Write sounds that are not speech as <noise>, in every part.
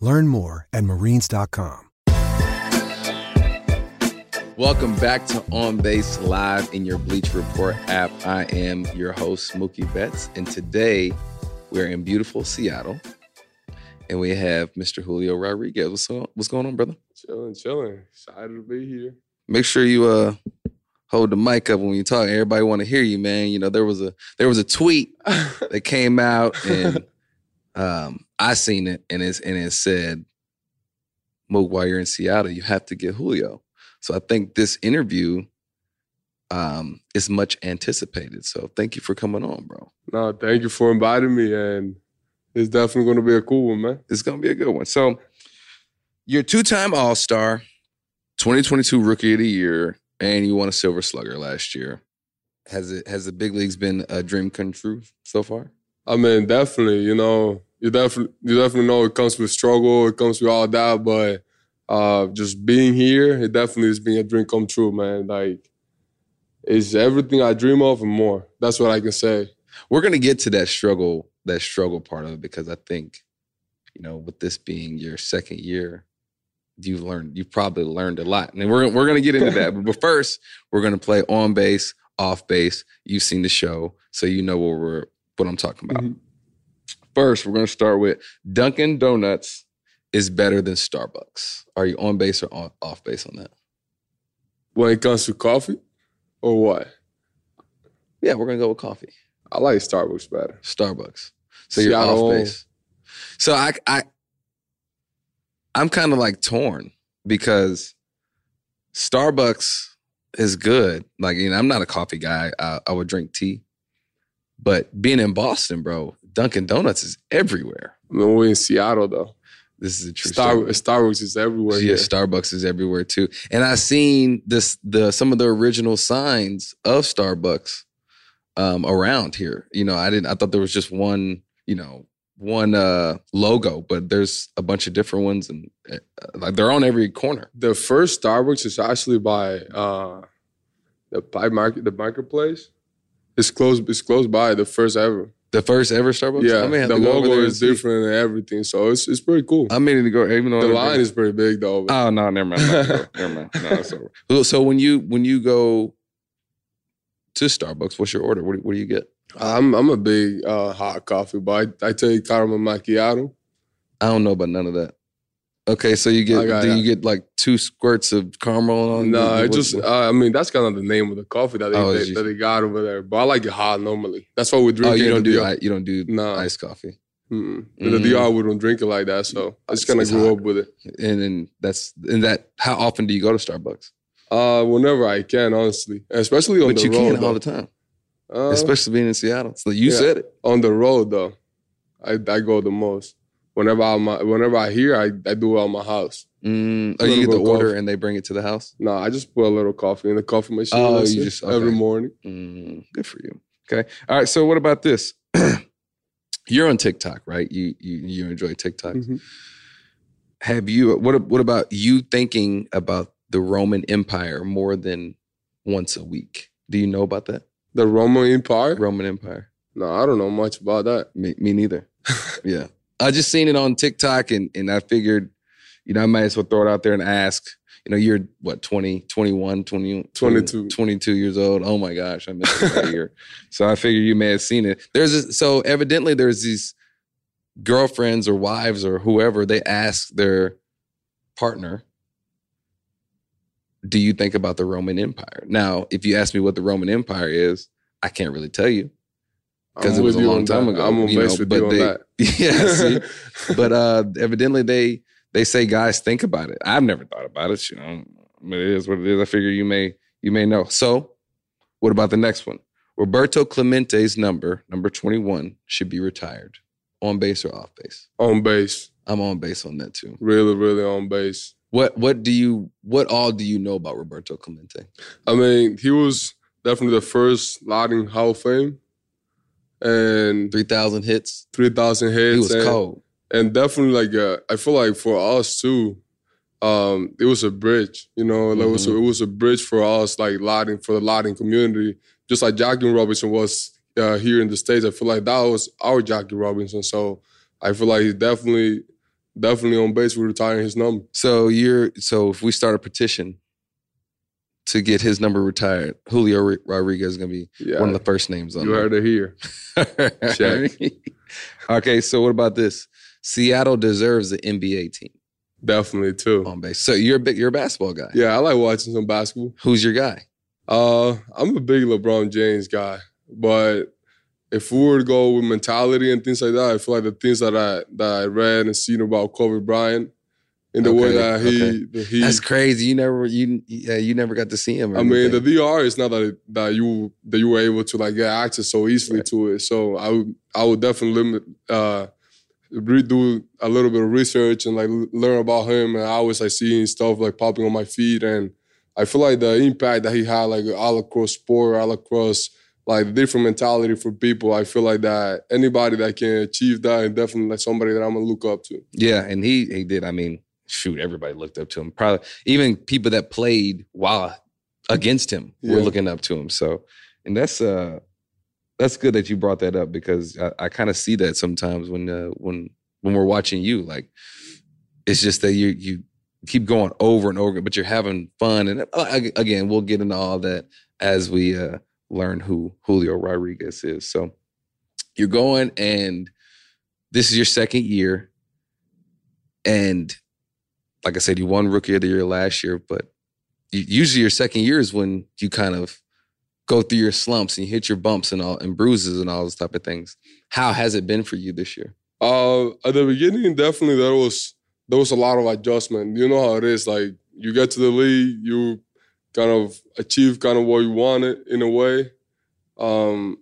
Learn more at marines.com. Welcome back to On Base Live in your Bleacher Report app. I am your host, Mookie Betts, and today we're in beautiful Seattle, and we have Mr. Julio Rodriguez. What's, on, what's going on, brother? Chilling, chilling. Excited to be here. Make sure you uh hold the mic up when you talk. Everybody want to hear you, man. You know there was a there was a tweet <laughs> that came out, and um, I seen it, and it's and it said, "Mook, while you're in Seattle, you have to get Julio." So I think this interview um, is much anticipated. So thank you for coming on, bro. No, thank you for inviting me, and it's definitely going to be a cool one, man. It's going to be a good one. So you're two-time All-Star, 2022 Rookie of the Year, and you won a Silver Slugger last year. Has it has the big leagues been a dream come true so far? I mean, definitely. You know, you definitely you definitely know it comes with struggle, it comes with all that, but uh, just being here, it definitely has been a dream come true, man. Like, it's everything I dream of and more. That's what I can say. We're gonna get to that struggle, that struggle part of it, because I think, you know, with this being your second year, you've learned, you've probably learned a lot, and we're we're gonna get into that. but, <laughs> but first, we're gonna play on base, off base. You've seen the show, so you know what we're what I'm talking about. Mhm. First, we're gonna start with Dunkin' Donuts is better than Starbucks. Are you on base or on, off base on that? When it comes to coffee, or what? Yeah, we're gonna go with coffee. I like Starbucks better. Starbucks. So you're Seattle. off base. So I I I'm kind of like torn because Starbucks is good. Like you know, I'm not a coffee guy. I, I would drink tea, but being in Boston, bro, Dunkin' Donuts is everywhere. Mean, we're in Seattle though. This is a true Star, story. Starbucks is everywhere. Yeah, here. Starbucks is everywhere too. And I seen this the some of the original signs of Starbucks um around here. You know, I didn't I thought there was just one, you know, one uh logo, but there's a bunch of different ones and uh, like they're on every corner. the first Starbucks is actually by uh, the by market the marketplace. It's close. It's close by the first ever. The first ever Starbucks. Yeah, I have the to go over logo is see. different and everything, so it's it's pretty cool. I'm meaning to go even though the line is pretty big though. but- Oh no, never mind. I'm not gonna go. never mind. No, it's over. So- So when you when you go to Starbucks, what's your order? What do, what do you get? I'm I'm a big uh, hot coffee, but I, I take caramel macchiato. I don't know about none of that. Okay, so you get got do you get like two squirts of caramel on? No, what- it just uh, I mean that's kind of the name of the coffee that they, Oh, they that they got over there. But I like it hot normally. That's why we drink. oh, you don't do DR. I, you don't do No. iced coffee, Mm-mm. Mm. In the DR we don't drink it like that, so I just kind of grew hot. up with it. and then that's and that. How often do you go to Starbucks? Uh, whenever I can, honestly, especially on But the you road. can all the time, Uh, especially being in Seattle. So you yeah. said it. on the road though, I I go the most. Whenever I whenever I hear, I, I do it on my house. Mm, oh, you get the order coffee. and they bring it to the house. No, I just put a little coffee in the coffee machine. Oh, you just- every morning. Mm, good for you. Okay. All right. So what about this? <clears throat> You're on TikTok, right? You you you enjoy TikTok. Mhm. Have you? What what about you thinking about the Roman Empire more than once a week? Do you know about that The Roman Empire? Roman Empire? No, I don't know much about that. Me, me neither. <laughs> yeah, I just seen it on TikTok and and I figured, you know, I might as well throw it out there and ask. You know, you're what 20, 21, 20, 22. 22 years old. Oh my gosh, I missed it a <laughs> year. So I figured you may have seen it. There's a, so evidently there's these girlfriends or wives or whoever they ask their partner do you think about the Roman Empire? Now, if you ask me what the Roman Empire is, I can't really tell you because it was a long time that. ago. I'm on you know, base with but on they, that. <laughs> Yeah, see? <laughs> but uh, evidently they they say guys think about it. I've never thought about it. You know, mean, it is what it is. I figure you may you may know. So, what about the next one? Roberto Clemente's number, number twenty one, should be retired. On base or off base? on base, I'm on base on that too. really, really on base. What what do you what all do you know about Roberto Clemente? I mean, he was definitely the first Latin Hall of Fame, and Three thousand hits. three thousand hits. He was and, cold. and definitely like uh, I feel like for us too, um, it was a bridge. You know, like, it was a, Mm-hmm. it was a bridge for us, like Latin for the Latin community, just like Jackie Robinson was uh, here in the states. I feel like that was our Jackie Robinson. So I feel like he's definitely definitely on base with retiring his number. So you're so if we start a petition to get his number retired, Julio Rodriguez is gonna be Yeah, one of the first names on you there. heard it here. <laughs> Check. okay, so what about this? Seattle deserves an NBA team Definitely too. on base. So you're a big, you're a basketball guy. Yeah, I like watching some basketball. Who's your guy? Uh, I'm a big LeBron James guy, but if we were to go with mentality and things like that, I feel like the things that I that I read and seen about Kobe Bryant, in the way that he, okay. that he That's crazy. You never you yeah, you never got to see him. I mean, the. VR is not that that you that you were able to like get access so easily Right. to it. So I would I would definitely limit uh redo a little bit of research and like learn about him. And I always like seeing stuff like popping on my feed, and I feel like the impact that he had like all across sport, all across like different mentality for people. I feel like that anybody that can achieve that is definitely like somebody that I'm gonna look up to. Yeah, and he he did. I mean, shoot, everybody looked up to him. Probably even people that played while against him were looking up to him. So, and that's uh that's good that you brought that up because I, I kind of see that sometimes when uh, when when we're watching you. Like, it's just that you you keep going over and over, but you're having fun. And uh, again, we'll get into all that as we uh learn who Julio Rodriguez is. So, you're going and this is your second year and like I said, you won Rookie of the Year last year, but usually your second year is when you kind of go through your slumps and you hit your bumps and all and bruises and all those type of things. How has it been for you this year? Uh, at the beginning, definitely there was there was a lot of adjustment. You know how it is. Like you get to the league, you kind of achieve kind of what you wanted in a way, um,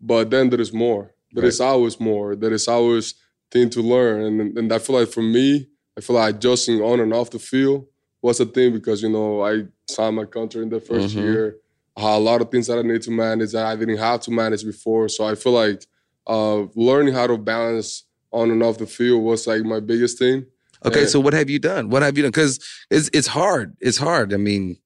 but then there is more. But There is always more. There is always thing to learn, and and I feel like for me, I feel like adjusting on and off the field was a thing because you know I signed my contract in the 1st Mhm. year. I had a lot of things that I need to manage that I didn't have to manage before. So I feel like uh, learning how to balance on and off the field was like my biggest thing. Okay, Yeah. so what have you done? What have you done? Because it's it's hard. It's hard. I mean,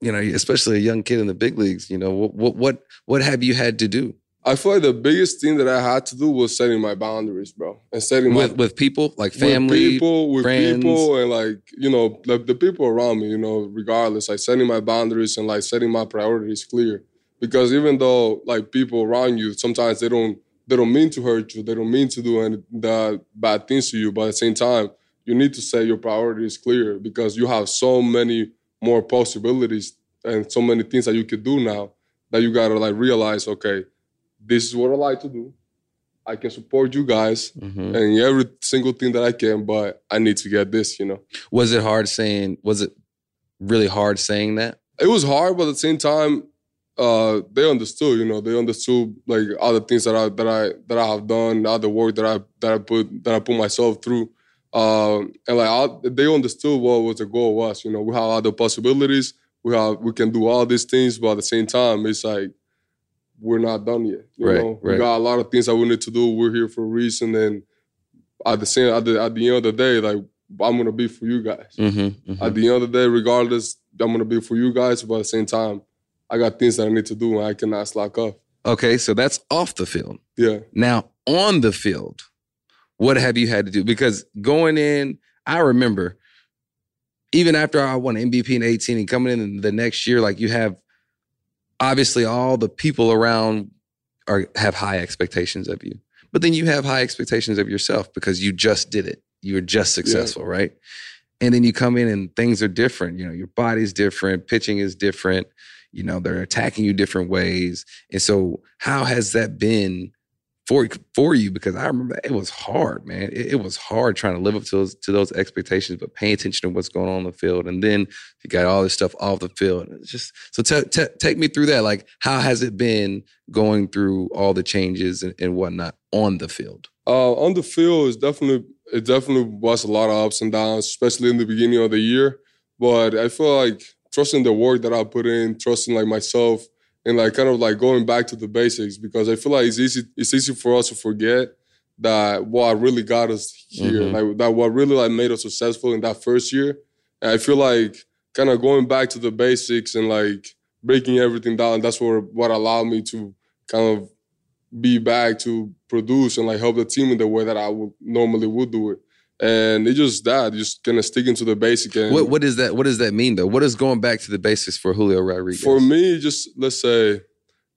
you know, especially a young kid in the big leagues. You know, what what what, what have you had to do I feel like the biggest thing that I had to do was setting my boundaries, bro, and setting my with with people like with family? people, with friends? people, and like you know the, the people around me. You know, regardless, like setting my boundaries and like setting my priorities clear. Because even though like people around you, sometimes they don't they don't mean to hurt you, they don't mean to do any the bad things to you, but at the same time, you need to set your priorities clear because you have so many more possibilities and so many things that you could do now that you gotta like realize, okay, this is what I like to do. I can support you guys Mhm. and every single thing that I can, but I need to get this, you know. Was it hard saying? Was it really hard saying that? It was hard, but at the same time, uh, they understood, you know, they understood like other things that I that I that I have done, other work that I that I put that I put myself through. Um, and like I, they understood what was the goal was, you know, we have other possibilities, we have we can do all these things, but at the same time, it's like we're not done yet. You Right, know, we got a lot of things that we need to do. We're here for a reason, and at the same at the at the end of the day, like I'm gonna be for you guys. Mm-hmm, At the end of the day, regardless, I'm gonna be for you guys. But at the same time, I got things that I need to do, and I cannot slack off. Okay, so that's off the field. Yeah, Now, on the field, what have you had to do? Because going in, I remember even after I won MVP in 18 and coming in the next year, like you have obviously all the people around are have high expectations of you. But then you have high expectations of yourself because you just did it. You were just successful, right? and then you come in and things are different. You know, your body's different, pitching is different. You know, they're attacking you different ways. And so, how has that been for for you? Because I remember it was hard, man. It, it was hard trying to live up to those to those expectations, but paying attention to what's going on in the field. And then you got all this stuff off the field. It's just so t- t- take me through that. Like, how has it been going through all the changes and, and whatnot on the field? Uh, on the field, it's definitely it definitely was a lot of ups and downs, especially in the beginning of the year. But I feel like trusting the work that I put in, trusting like myself, and like kind of like going back to the basics because I feel like it's easy it's easy for us to forget that what really got us here, mm-hmm. like that what really like made us successful in that first year. And I feel like kind of going back to the basics and like breaking everything down. That's what what allowed me to kind of be back to produce and like help the team in the way that I would normally would do it. And it just that, just kind of sticking to the basic. And what, what does that What does that mean though? What is going back to the basics for Julio Rodriguez? For me, just let's say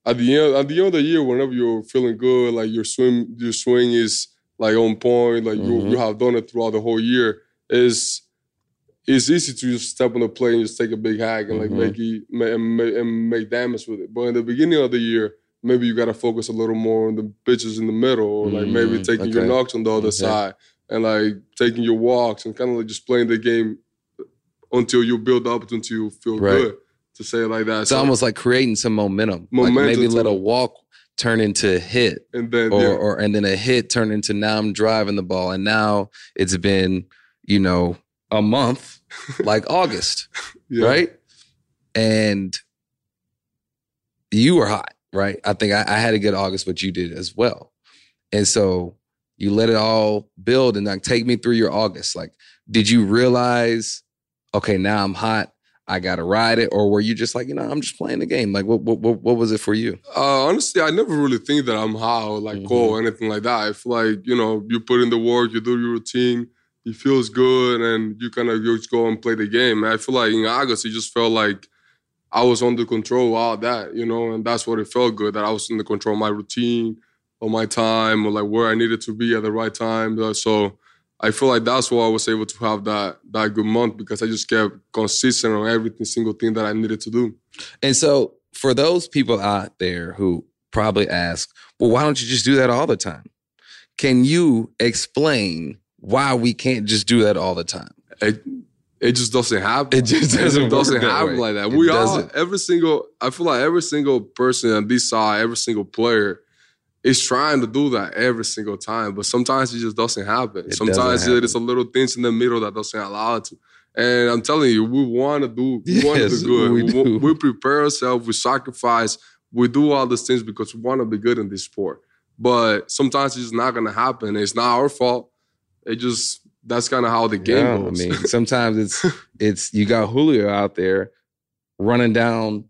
at the end at the end of the year, whenever you're feeling good, like your swing your swing is like on point, like mm-hmm. you you have done it throughout the whole year, is it's easy to just step on the plate and just take a big hack and like mm-hmm. make it and, and make damage with it. But in the beginning of the year, maybe you got to focus a little more on the pitches in the middle, or like maybe mm, taking okay. your knocks on the other okay. side, and like taking your walks and kind of like just playing the game until you build up until you feel right. good. To say it like that, it's so, almost like creating some momentum. Momentum. Like maybe let a walk turn into a hit, and then or, yeah. or and then a hit turn into now I'm driving the ball, and now it's been you know a month, <laughs> like August, yeah. right? And you were hot right? I think I, I had a good August, but you did as well. And so you let it all build and like take me through your August. Like, did you realize, okay, now I'm hot. I gotta ride it, or were you just like, you know, I'm just playing the game? Like, what what what, was it for you? Uh, honestly, I never really think that I'm hot or like mm-hmm. cold or anything like that. I feel like you know, you put in the work, you do your routine, it feels good, and you kind of just go and play the game. And I feel like in August, it just felt like I was under control all that, you know, and that's what it felt good that I was in the control of my routine, of my time, or like where I needed to be at the right time. Uh, so I feel like that's why I was able to have that that good month because I just kept consistent on every single thing that I needed to do. And so for those people out there who probably ask, well, why don't you just do that all the time? Can you explain why we can't just do that all the time? it just doesn't happen. It just doesn't, it doesn't happen way. like that. It we doesn't. all every single I feel like every single person on this side, every single player is trying to do that every single time. But sometimes it just doesn't happen. It sometimes doesn't it's a little things in the middle that doesn't allow it to. And I'm telling you, we want to do we <laughs> yes, want to do good. We, do. we prepare ourselves, we sacrifice, we do all these things because we want to be good in this sport. But sometimes it's just not gonna happen. It's not our fault. It just that's kind of how the game yeah, goes. I mean, <laughs> sometimes it's it's you got Julio out there running down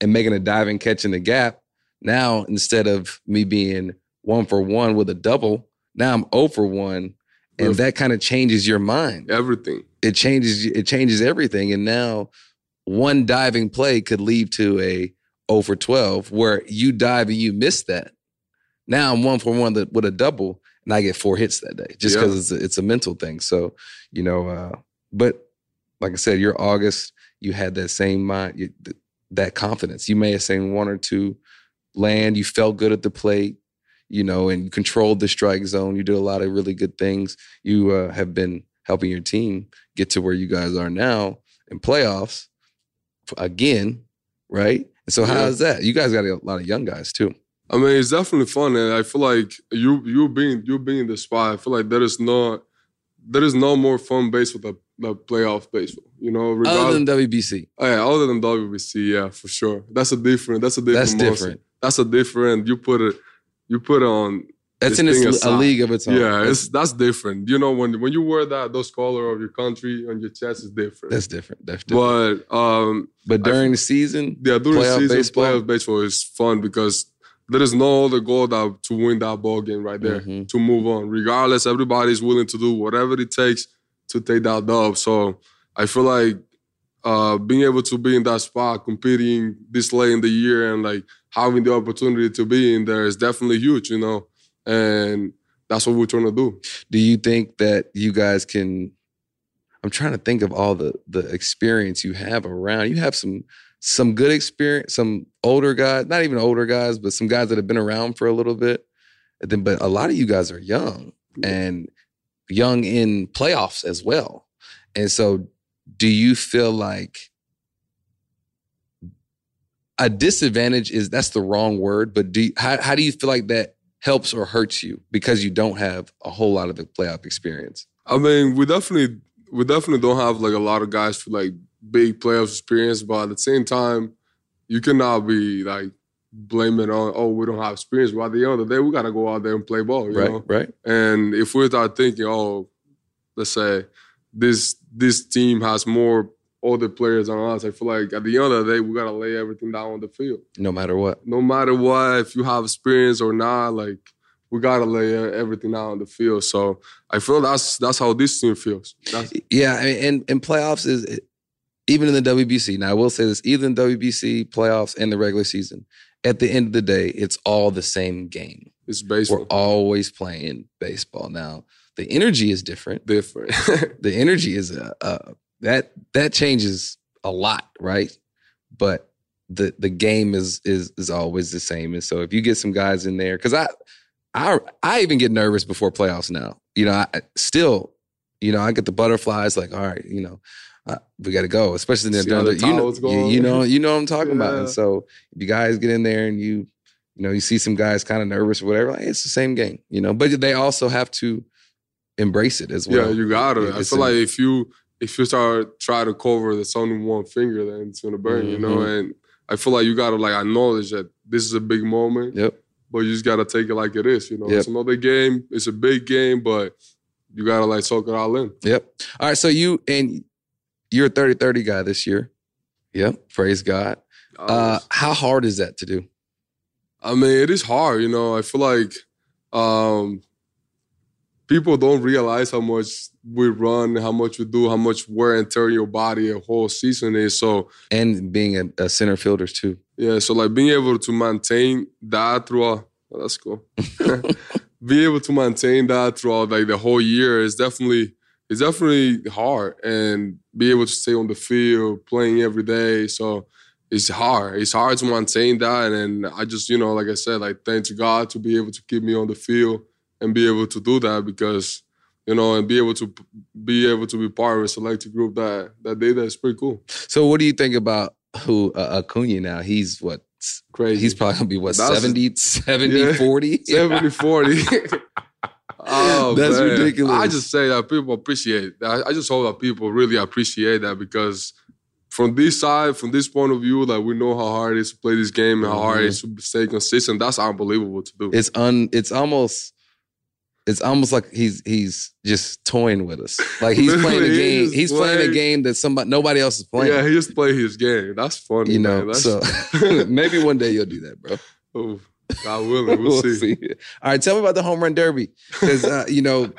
and making a diving catch in the gap. Now instead of me being one for one with a double, now I'm 0 for one, and that kind of changes your mind. Everything. It changes. It changes everything, and now one diving play could lead to a 0 for 12 where you dive and you miss that. Now I'm one for one with a double and I get four hits that day just because yeah. it's a, it's a mental thing. So you know, uh, but like I said, you're August. You had that same mind, you, th- that confidence. You may have seen one or two land. You felt good at the plate, you know, and you controlled the strike zone. You did a lot of really good things. You uh, have been helping your team get to where you guys are now in playoffs again, right? And so, yeah. how is that? You guys got a lot of young guys too. I mean, it's definitely fun, and I feel like you you being you being in the spot. I feel like there is no there is no more fun baseball than the playoff baseball. You know, other than WBC. Oh, yeah, other than WBC, yeah, for sure. That's a different. That's a different. That's different. That's a different. You put it. You put on. That's in a, league of its own. Yeah, it's that's different. You know, when when you wear that those color of your country on your chest is different. That's different. That's different. But um, but during I, the season, yeah, during the season, baseball? playoff baseball is fun because there is no other goal that to win that ball game right there mm-hmm. to move on. Regardless, everybody's willing to do whatever it takes to take that dub. So I feel like uh, being able to be in that spot, competing this late in the year, and like having the opportunity to be in there is definitely huge, you know. And that's what we're trying to do. Do you think that you guys can? I'm trying to think of all the the experience you have around. You have some some good experience, some older guys, not even older guys, but some guys that have been around for a little bit. And then, but a lot of you guys are young and young in playoffs as well. And so, do you feel like a disadvantage is that's the wrong word, but do you, how how do you feel like that helps or hurts you because you don't have a whole lot of the playoff experience? I mean, we definitely we definitely don't have like a lot of guys for like big playoff experience, but at the same time, you cannot be like blaming on oh we don't have experience. But at the end of the day, we gotta go out there and play ball, you right, know. right. And if we start thinking, oh, let's say this this team has more older players on us, I feel like at the end of the day, we gotta lay everything down on the field. No matter what. No matter what, if you have experience or not, like we gotta lay everything out on the field. So I feel that's that's how this team feels. That's, Yeah, I mean, and, and playoffs is even in the WBC. Now, I will say this: even in WBC playoffs and the regular season, at the end of the day, it's all the same game. it's baseball. We're always playing baseball. Now, the energy is different. different. <laughs> The energy is a, a that that changes a lot, right? But the the game is is is always the same. And so if you get some guys in there, because I I I even get nervous before playoffs now. You know, I still, you know, I get the butterflies. Like, all right, you know, uh, we got to go. Especially in See the, you, know, you, you know, you know what I'm talking about. And so if you guys get in there and you, you know, you see some guys kind of nervous or whatever, like, it's the same game, you know. But they also have to embrace it as well. yeah, you gotta. I feel like if you if you start try to cover the sun in one finger, then it's gonna burn. You know, Mhm. and I feel like you gotta like acknowledge that this is a big moment, Yep. but you just gotta take it like it is. You know, Yep. it's another game. It's a big game, but you gotta like soak it all in. Yep. All right. So you and you're a 30-30 guy this year. Yep. Praise God. Uh, how hard is that to do? I mean, it is hard, you know. I feel like um, people don't realize how much we run, how much we do, how much wear and tear your body a whole season is. So And being a, a center fielders too. yeah, so like being able to maintain that throughout. That's cool. <laughs> being able to maintain that throughout like the whole year is definitely it's definitely hard, and be able to stay on the field playing every day. So it's hard. It's hard to maintain that, and I just you know like I said, like thank to God to be able to keep me on the field and be able to do that because you know and be able to be able to be part of a selected group that that did that is pretty cool. So what do you think about who uh, Acuna now? He's what? Crazy. He's probably gonna be what That's- 70, 70, Yeah. 40? 70 40. <laughs> <laughs> oh, That's man. ridiculous. I just say that people appreciate that. I just hope that people really appreciate that because from this side, from this point of view, like we know how hard it is to play this game and how hard it is to stay consistent. That's unbelievable to do. It's un it's almost it's almost like he's he's just toying with us. Like he's <laughs> playing a game. he's He's playing a game that somebody nobody else is playing. yeah, he just play his game. That's funny. you know, man. That's, so <laughs> <laughs> maybe one day you'll do that, bro. oh, God willing, we'll, see. All right, tell me about the home run derby because uh, you know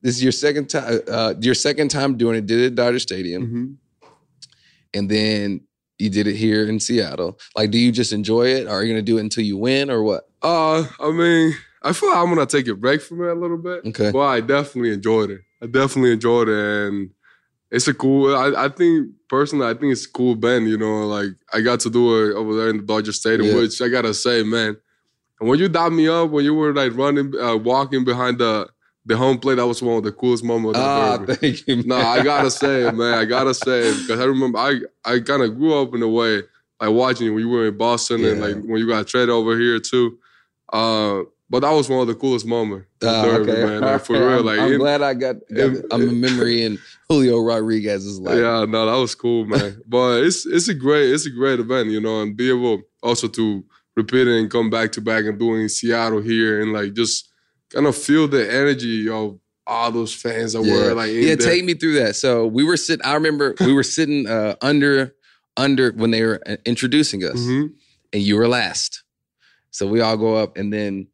this is your second time. Uh, your second time doing it. Did it at Dodger Stadium, Mhm. and then you did it here in Seattle. Like, do you just enjoy it? Or are you gonna do it until you win, or what? Uh, I mean, I feel like I'm gonna take a break from it a little bit. Okay. But I definitely enjoyed it. I definitely enjoyed it, and it's a cool. I, I think personally, I think it's a cool band. You know, like I got to do it over there in the Dodger Stadium, Yeah. which I gotta say, man. And when you dialed me up, when you were like running, uh, walking behind the the home plate, that was one of the coolest moments. Ah, derby. thank you. No. I gotta say it, man. I gotta say it <laughs> because I remember I I kind of grew up in a way like watching you when you were in Boston and like when you got traded over here too. Uh, but that was one of the coolest moments. Derby, okay. man. Like, for <laughs> real, I'm, like I'm glad I got, I'm a memory in Julio Rodriguez's life. yeah, no, that was cool, man. <laughs> but it's it's a great it's a great event, you know, and be able also to repeat it and come back to back and do it in Seattle here and like just kind of feel the energy of all those fans that were like in yeah, there. take me through that. So we were sitting. I remember we were sitting uh, under under when they were uh, introducing us, Mhm. and you were last. So we all go up, and then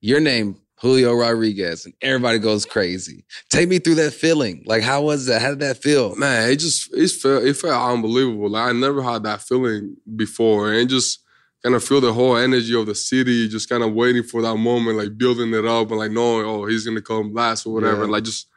your name Julio Rodriguez, and everybody goes crazy. Take me through that feeling. Like, how was that? How did that feel? man, it just it felt it felt unbelievable. Like I never had that feeling before, and just kind of feel the whole energy of the city, just kind of waiting for that moment, like building it up and like knowing, oh, he's gonna come last or whatever. Yeah. Like just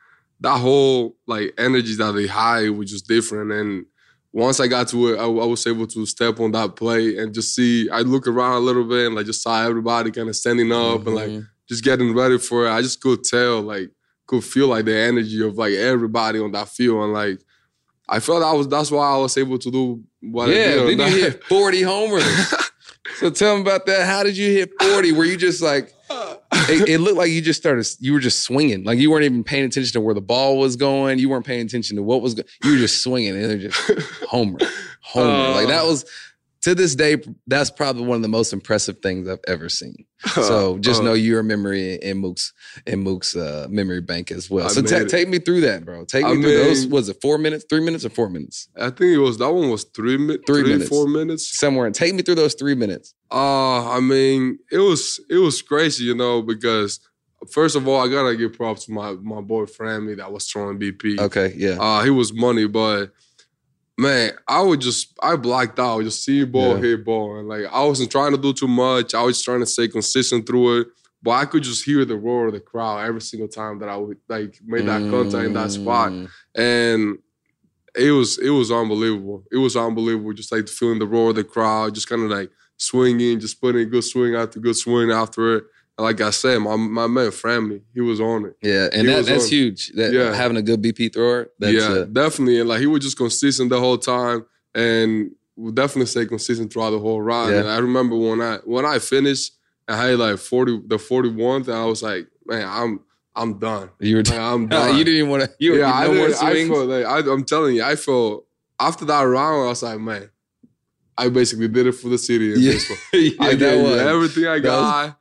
that whole like energy that they had was just different. And once I got to it, I, I, was able to step on that plate and just see. I look around a little bit and like just saw everybody kind of standing up mm-hmm. and like mm-hmm. just getting ready for it. I just could tell, like, could feel like the energy of like everybody on that field and like. I felt I was. That's why I was able to do what yeah, I did. Then you hit forty homers. <laughs> so tell me about that. How did you hit forty? Were you just like? It, it, looked like you just started. You were just swinging, like you weren't even paying attention to where the ball was going. You weren't paying attention to what was going. You were just swinging, and they're just <laughs> homer, homer. Uh, like that was to this day. That's probably one of the most impressive things I've ever seen. <laughs> So just uh, know your memory in Mook's in Mook's uh, memory bank as well. I so t- take me through that, bro. Take me I through mean, those. Was it four minutes, three minutes, or four minutes? I think it was that one was three minutes, three, three minutes, four minutes somewhere. And take me through those three minutes. Uh, I mean, it was it was crazy, you know, because first of all, I gotta give props to my my boy Franmy that was throwing BP. Okay, yeah. Uh, he was money, but man, I would just I blacked out, just see ball, yeah. hit ball, and like I wasn't trying to do too much. I was trying to stay consistent through it, but I could just hear the roar of the crowd every single time that I would like made that mm. contact in that spot, mm. and it was it was unbelievable. It was unbelievable, just like feeling the roar of the crowd, just kind of like swinging, just putting a good swing after good swing after it like I said, my my man Franmy, he was on it. Yeah, and that, that's huge. That, yeah, having a good BP thrower. yeah, definitely. And like he was just consistent the whole time, and would definitely stay consistent throughout the whole ride. Yeah. And I remember when I when I finished, I had like forty the forty one, and I was like, man, I'm I'm done. You were, like, I'm <laughs> done. you didn't even want to. You yeah, I, did, I felt like I, I'm telling you, I felt after that round, I was like, man. I basically did it for the city. yeah. <laughs> yeah, I did everything I got.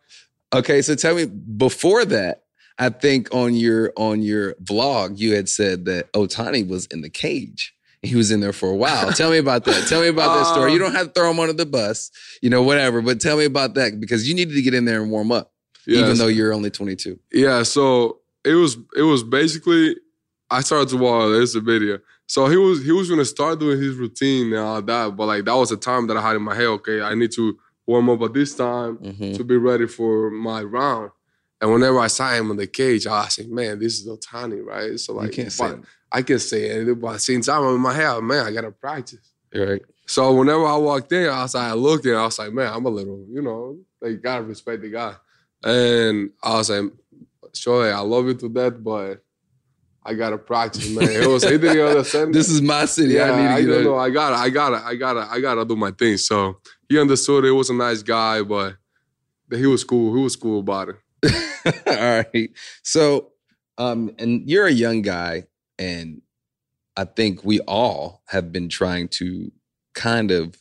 Okay, so tell me before that, I think on your on your vlog you had said that Ohtani was in the cage. He was in there for a while. <laughs> tell me about that. Tell me about that story. You um, don't have to throw him under the bus, you know, whatever. But tell me about that because you needed to get in there and warm up, yes. even though you're only 22. Yeah. So it was it was basically I started to watch. There's a video. So he was he was gonna start doing his routine and all that, but like that was the time that I had in my head. Okay, I need to warm up at this time mm-hmm. to be ready for my round. And whenever I saw him in the cage, I was like, man, this is Ohtani, right? So like, you can't say I can say it, but since time in my head, man, I gotta practice. Right. So whenever I walked in, I was like, I looked and I was like, man, I'm a little, you know, like gotta respect the guy. And I was like, sure, I love you to death, but I gotta practice, man. It was he didn't understand. this is my city. Yeah, I need to get I, know, I gotta, I gotta, I gotta, I gotta do my thing. So he understood it. was a nice guy, but he was cool. He was cool about it. <laughs> All right. So, um, and you're a young guy, and I think we all have been trying to kind of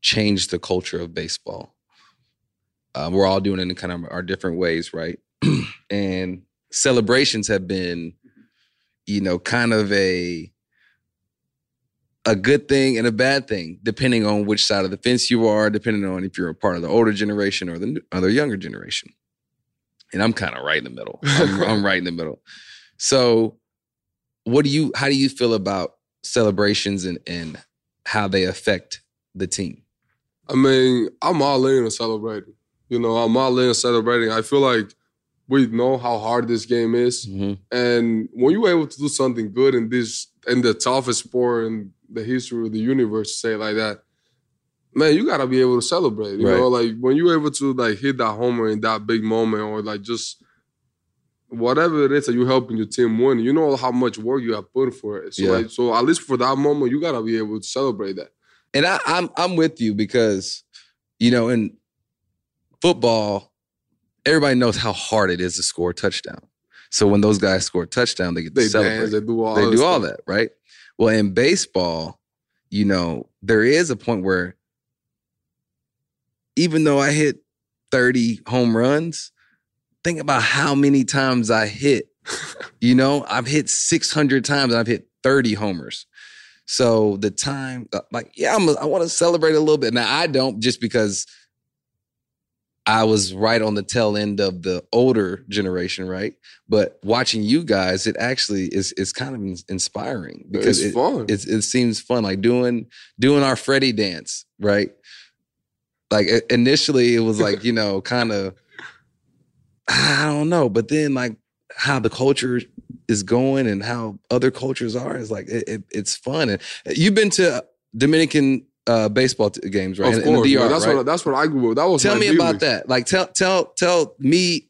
change the culture of baseball. Uh, we're all doing it in kind of our different ways, right? <clears throat> and celebrations have been, you know, kind of a a good thing and a bad thing, depending on which side of the fence you are, depending on if you're a part of the older generation or the other younger generation. And I'm kind of right in the middle. <laughs> I'm, I'm right in the middle. So, what do you? How do you feel about celebrations and and how they affect the team? I mean, I'm all in on celebrating. You know, I'm all in on celebrating. I feel like we know how hard this game is, mm-hmm. and when you're able to do something good in this in the toughest sport in the history of the universe, say like that, man, you gotta be able to celebrate. You right. know, like when you're able to like hit that homer in that big moment, or like just whatever it is that you're helping your team win, you know how much work you have put for it. So, yeah. like, so at least for that moment, you gotta be able to celebrate that. And I, I'm I'm with you because you know in football everybody knows how hard it is to score a touchdown. So when those guys score a touchdown, they get to they celebrate. Dance, they do all, they do all that, right? Well, in baseball, you know, there is a point where even though I hit 30 home runs, think about how many times I hit. <laughs> you know, I've hit 600 times and I've hit 30 homers. So the time, uh, like, yeah, I'm I want to celebrate a little bit. Now I don't just because I was right on the tail end of the older generation, right? But watching you guys, it actually is is kind of inspiring because it's it, fun. It, it seems fun, like doing doing our Freddie dance, right? Like initially, it was like you know, kind of I don't know, but then like how the culture is going and how other cultures are is like it, it, it's fun. And uh, you've been to Dominican uh, baseball t- games, right? Of In- in course, DR, that's right? what that's what I grew up. That was tell me about that. Like tell tell tell me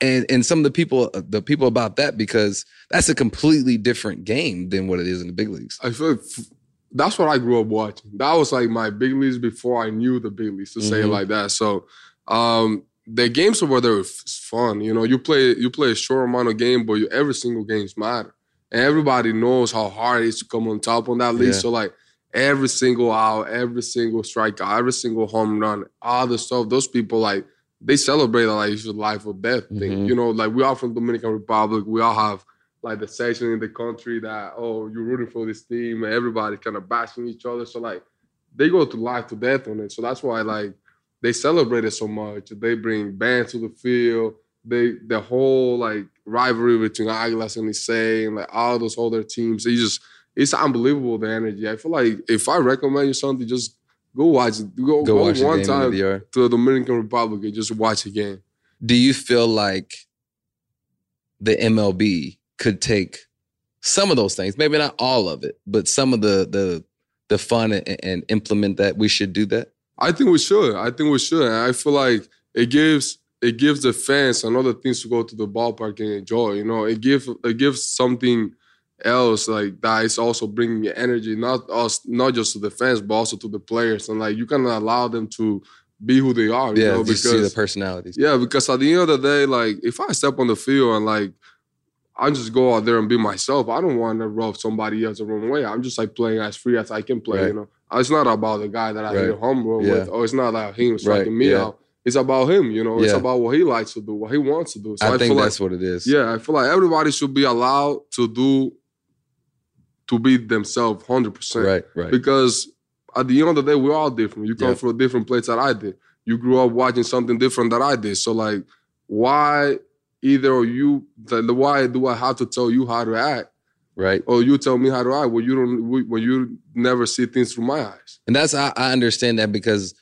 and and some of the people the people about that because that's a completely different game than what it is in the big leagues. I feel like f- that's what I grew up watching. That was like my big leagues before I knew the big leagues to say it Mhm. like that. So um the games over there is fun. You know, you play you play a short amount of game, but you, every single games matter. And everybody knows how hard it is to come on top on that league. Yeah. So like every single out, every single strikeout, every single home run, all the stuff, those people like they celebrate like it's a life or death thing. Mhm. You know, like we are from Dominican Republic. We all have like the section in the country that oh you're rooting for this team and everybody kind of bashing each other. So like they go to life to death on it. So that's why like they celebrate it so much. They bring bands to the field. They the whole like rivalry between Águilas and Licey and like all those other teams. They just it's unbelievable the energy. I feel like if I recommend you something, just go watch it. Go, Go go watch one time the to the Dominican Republic and just watch a game. Do you feel like the MLB could take some of those things, maybe not all of it, but some of the the the fun and, and implement that we should do that? I think we should. I think we should. And I feel like it gives it gives the fans another things to go to the ballpark and enjoy. You know, it gives it gives something else like that is also bringing energy, not us, not just to the fans, but also to the players. And like you can allow them to be who they are. You Yeah, know, you see the personalities. yeah, because at the end of the day, like if I step on the field and like I just go out there and be myself, I don't want to rub somebody else the wrong way. I'm just like playing as free as I can play. Right. You know, uh, it's not about the guy that I Right. hit home run Yeah. with, or it's not about him striking Right, me yeah. out. It's about him. You know, it's about what he likes to do, what he wants to do. So I, I, think that's like, what it is. yeah, I feel like everybody should be allowed to do, to be themselves, hundred percent Right, right. because at the end of the day, we're all different. You come Yeah. from a different place that I did. You grew up watching something different that I did. So like, why either you, the, why do I have to tell you how to act, right. or you tell me how to act when you don't, when you never see things through my eyes? And that's I, I understand that because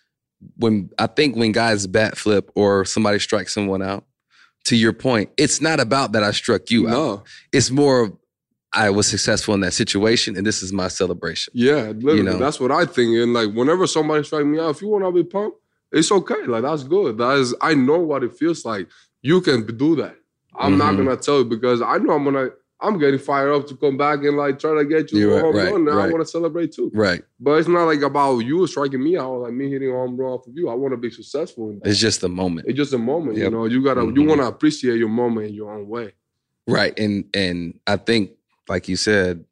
when I think when guys bat flip or somebody strikes someone out, to your point, it's not about that I struck you out. No, It's more of I was successful in that situation and this is my celebration. yeah, literally, know? that's what I think. And like, whenever somebody strikes me out, if you want to be pumped, it's okay. Like that's good. That is, I know what it feels like. You can do that. I'm not Mhm. gonna tell you because I know I'm gonna. I'm getting fired up to come back and like try to get you You're a home right, run. And I want to celebrate too. Right. But it's not like about you striking me out, like me hitting a home run off of you. I want to be successful in that. It's just the moment. It's just a moment, Yep. you know. You gotta, you Mhm. want to appreciate your moment in your own way. Right. And and I think, like you said,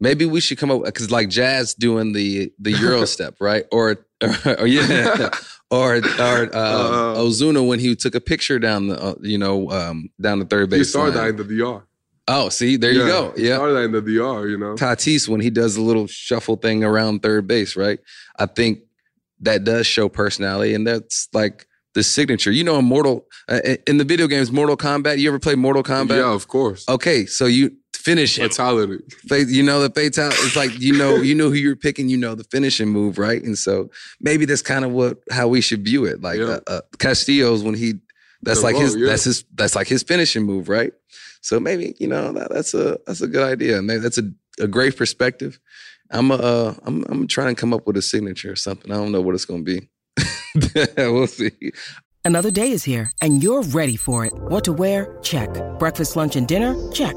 maybe we should come up because like Jazz doing the the Euro <laughs> step, right? Or or, or <laughs> yeah. <laughs> Or, or uh, Uh, Ozuna when he took a picture down the uh, you know um, down the third You base started that in the DR. Oh, see, there you Yeah, go. you Yeah, started that in the DR. You know. Tatis when he does the little shuffle thing around third base, right? I think that does show personality, and that's like the signature. You know, in Mortal uh, in the video games, Mortal Kombat. You ever play Mortal Kombat? Yeah, of course. Okay, so you finish it. Fatality. Fa- You know the fatal. It's like you know you know who you're picking. You know the finishing move, right? And so maybe that's kind of what how we should view it. Like Yeah. uh, uh, Castillo's when he that's The like roll, his yeah. that's his that's like his finishing move, right? So maybe you know that, that's a that's a good idea. Maybe that's a, a great perspective. I'm a, uh, I'm I'm trying to come up with a signature or something. I don't know what it's gonna be. <laughs> we'll see. Another day is here, and you're ready for it. What to wear? Check. Breakfast, lunch, and dinner? Check.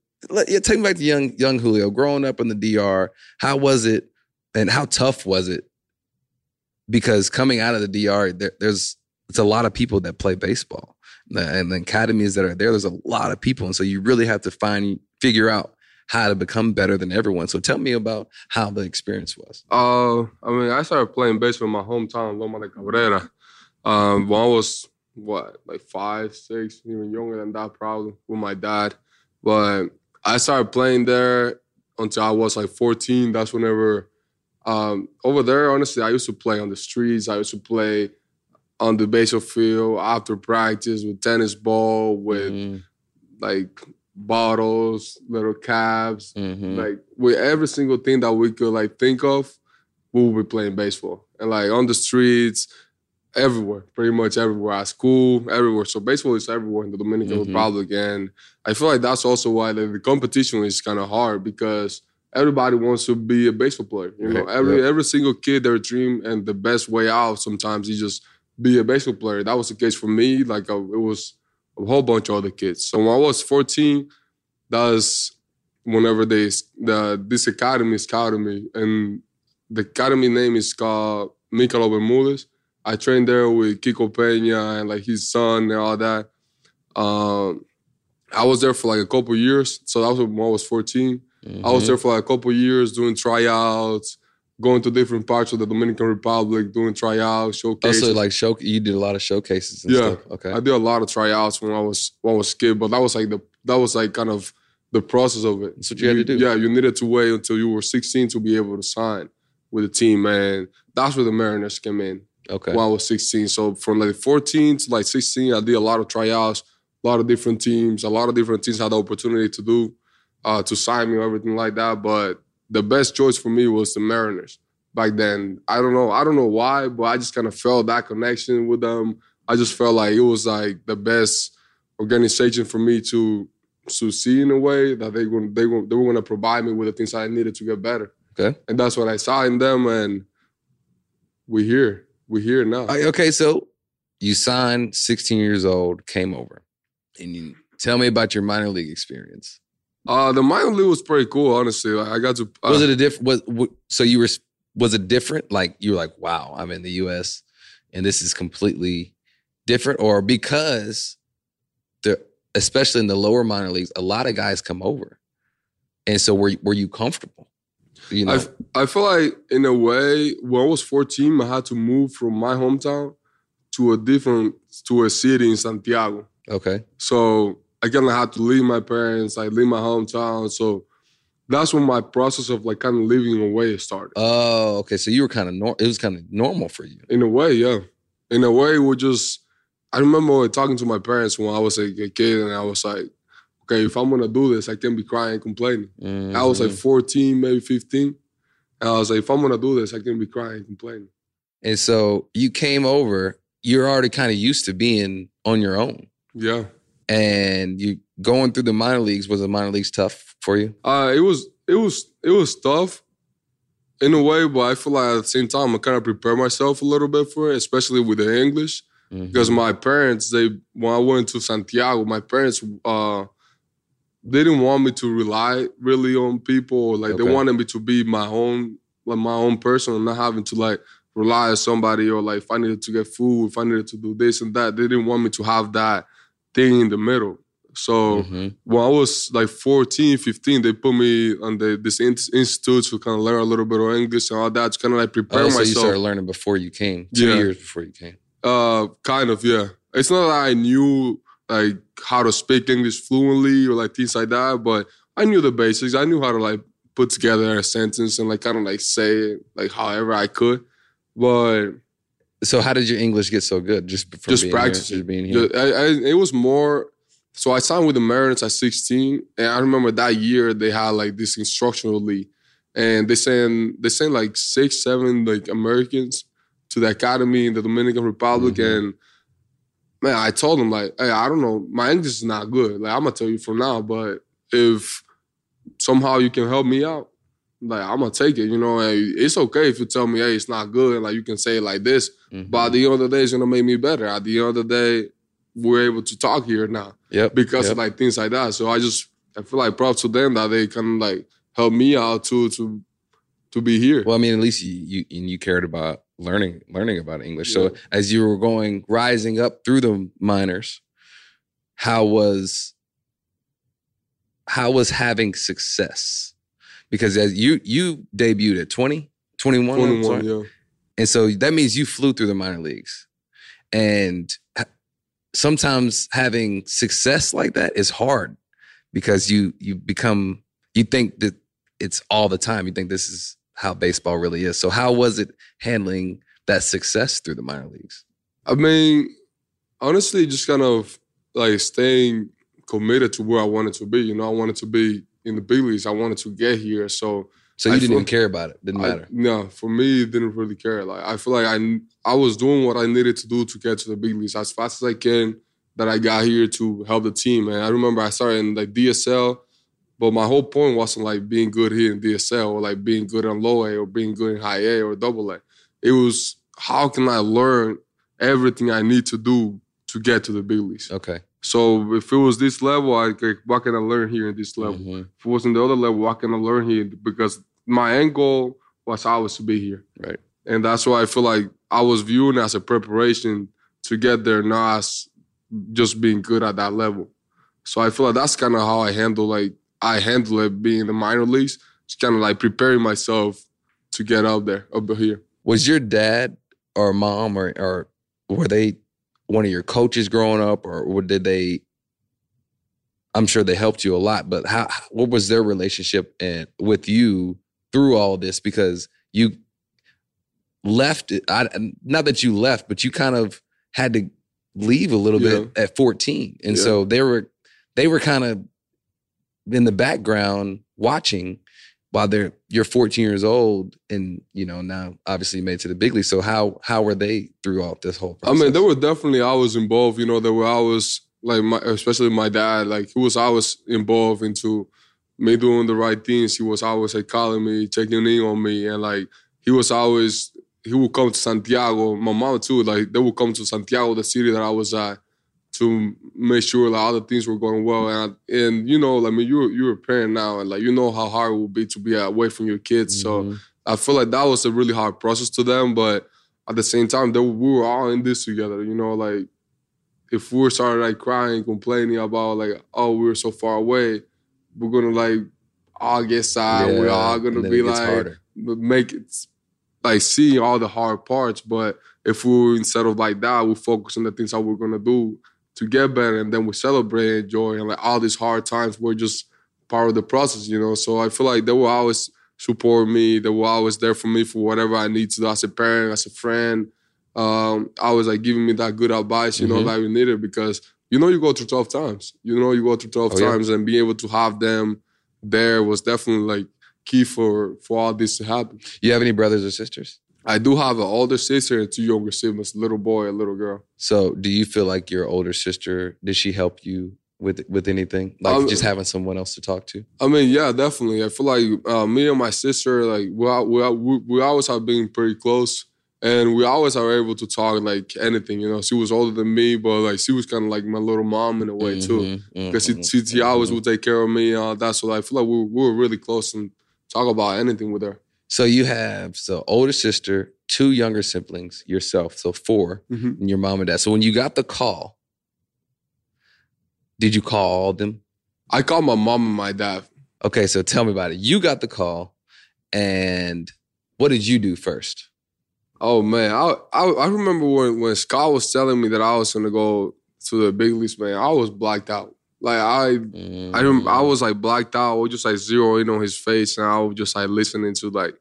let- yeah, take me back to young young Julio, growing up in the DR. How was it, and how tough was it? Because coming out of the DR, there, there's it's a lot of people that play baseball, and the academies that are there. There's a lot of people, and so you really have to find figure out how to become better than everyone. So tell me about how the experience was. Uh, I mean, I started playing baseball in my hometown, Loma de Cabrera. Um, when I was what, like five, six, even younger than that, probably with my dad. But I started playing there until I was like 14. That's whenever um, over there, honestly, I used to play on the streets. I used to play on the baseball field after practice with tennis ball, with Mhm. like bottles, little cabs, Mhm. like with every single thing that we could like think of, we would be playing baseball. And like on the streets, everywhere, pretty much everywhere, at school, everywhere. So baseball is everywhere in the Dominican Mhm. Republic. And I feel like that's also why the, the competition is kind of hard because everybody wants to be a baseball player. You know, Right, every yep. every single kid their dream and the best way out sometimes is just be a baseball player. That was the case for me. Like uh, it was a whole bunch of other kids. So when I was 14, that was whenever they the this academy scouted me, and the academy name is called Michael Bermudez. I trained there with Kiko Peña and like his son and all that. Um, I was there for like a couple years, so that was when I was 14. I was there for like a couple years doing tryouts, going to different parts of the Dominican Republic, doing tryouts, showcases. Also, like show you did a lot of showcases and Yeah. stuff. Okay. I did a lot of tryouts when I was when I was kid, but that was like the that was like kind of the process of it. That's what you had to do. Yeah, you needed to wait until you were 16 to be able to sign with a team, and that's where the Mariners came in Okay. when I was 16. So from like 14 to like 16, I did a lot of tryouts, a lot of different teams, a lot of different teams had the opportunity to do uh, to sign me or everything like that. But the best choice for me was the Mariners back then. I don't know, I don't know why, but I just kind of felt that connection with them. I just felt like it was like the best organization for me to to see in a way that they were they were they were going to provide me with the things I needed to get better. Okay. and that's what I saw in them, and we're here, we here now. Okay, so you signed 16 years old, came over, and you tell me about your minor league experience. Uh, the minor league was pretty cool, honestly. Like, I got to. Uh, Was it a different? Was so you were? Was it different? Like you were like, wow, I'm in the U.S. and this is completely different, or because the especially in the lower minor leagues, a lot of guys come over, and so were were you comfortable? You know, I I feel like in a way when I was 14, I had to move from my hometown to a different to a city in Santiago. okay, So again, I had to leave my parents, I leave my hometown. So that's when my process of like kind of living away started. oh, okay. So you were kind of nor- it was kind of normal for you. In a way, yeah. In a way, we're just. I remember talking to my parents when I was a, a kid, and I was like, "Okay, if I'm gonna do this, I can't be crying and complaining." I was like Mhm. 14, maybe 15, and I was like, "If I'm gonna do this, I can't be crying and complaining." and so you came over. You're already kind of used to being on your own. Yeah. and you going through the minor leagues was the minor leagues tough for you Uh, it was it was it was tough in a way, but I feel like at the same time I kind of prepare myself a little bit for it, especially with the English. Because my parents, they when I went to Santiago, my parents uh they didn't want me to rely really on people. Like Okay. they wanted me to be my own like my own person and not having to like rely on somebody or like if I needed to get food, if I needed to do this and that. They didn't want me to have that thing in the middle. So Mhm. when I was like 14, 15, they put me on the this in- institute to kind of learn a little bit of English and all that to kind of like prepare oh, so you started learning before you came two Yeah. years before you came Uh, kind of, yeah. It's not that I knew like how to speak English fluently or like things like that, but I knew the basics. I knew how to like put together a sentence and like kind of like say it like however I could. But so how did your english get so good just from just practicing. just being here I, I, it was more. So I signed with the Mariners at 16, and I remember that year they had like this instructional league, and they sent they sent like six, seven like Americans to the academy in the Dominican Republic, Mhm. and man, I told them like, hey, I don't know, my English is not good. Like I'm gonna tell you from now, but if somehow you can help me out, like I'm gonna take it. You know, and it's okay if you tell me, hey, it's not good, and like you can say it like this. Mhm. But at the end of the day, it's gonna make me better. At the end of the day, we're able to talk here now Yeah. because yep. of like things like that. So I just I feel like props to them that they can like help me out too to to be here. well i mean at least you you and you cared about learning learning about english so as you were going rising up through the minors how was how was having success because as you you debuted at 20 21, 21, yeah. And so that means you flew through the minor leagues. And sometimes having success like that is hard because you you become you think that it's all the time. You think this is how baseball really is. So how was it handling that success through the minor leagues? I mean, honestly, just kind of like staying committed to where I wanted to be. You know, I wanted to be in the big leagues. I wanted to get here. So So you I didn't feel- even care about it. Didn't I- matter. no, for me, it didn't really care. Like I feel like I I was doing what I needed to do to get to the big leagues as fast as I can. That I got here to help the team. And I remember I started in like DSL, but my whole point wasn't like being good here in DSL or like being good on low A or being good in high A or double A. It was how can I learn everything I need to do to get to the big leagues. Okay. So if it was this level, I like, what can I learn here in this level? Mhm. If it wasn't the other level, what can I learn here? Because my end goal was always to be here. Right. And that's why I feel like I was viewing it as a preparation to get there, not as just being good at that level. So I feel like that's kind of how I handle like I handle it being in the minor leagues. It's kind of like preparing myself to get out there, up here. Was your dad or mom or or were they one of your coaches growing up or, did they I'm sure they helped you a lot, but how what was their relationship and with you through all this because you left I, not that you left, but you kind of had to leave a little bit at 14. And Yeah. so they were they were kind of in the background watching while they're you're 14 years old and you know now obviously made it to the big league so how how were they throughout this whole process? I mean, there were definitely i was involved. You know, they were always like, my, especially my dad. Like he was always involved into me doing the right things. He was always like calling me, checking in on me, and like he was always he would come to Santiago. My mom too. Like they would come to Santiago, the city that I was at, to make sure like all the things were going well. And I, and you know, like, I mean, you're you're a parent now, and like you know how hard it will be to be away from your kids. So. Mhm. I feel like that was a really hard process to them, but at the same time, they, we were all in this together. You know, like if we started like crying, complaining about like, oh, we were so far away, we're gonna like all get sad. we're all gonna be like harder. make it like see all the hard parts. But if we instead of like that, we focus on the things that we're gonna do to get better, and then we celebrate and enjoy, and like all these hard times were just part of the process, you know. So I feel like they will always support me. They were always there for me for whatever I need to do as a parent, as a friend. Um, always like giving me that good advice, you know, Mhm. that we needed because you know you go through tough times. You know you go through tough Oh, yeah. times, and being able to have them there was definitely like key for for all this to happen. you have any brothers or sisters I do have an older sister and two younger siblings, a little boy, a little girl. so do you feel like your older sister did she help you with with anything like Um, just having someone else to talk to I mean, yeah, definitely. I feel like uh, me and my sister, like we, we, we always have been pretty close, and we always are able to talk like anything. You know, she was older than me, but like she was kind of like my little mom in a way too, because she, mhm, she, she always mhm. would take care of me and all that. So I feel like we, we were really close and talk about anything with her. So you have so older sister two younger siblings yourself so 4 Mhm. and your mom and dad so when you got the call did you call all them I called my mom and my dad. Okay, so tell me about it. You got the call, and what did you do first? Oh man, I I, I remember when when Scott was telling me that I was gonna go to the big leagues, man. I was blacked out. Like I I rem- I was like blacked out. I was just like zeroing on his face, and I was just like listening to like,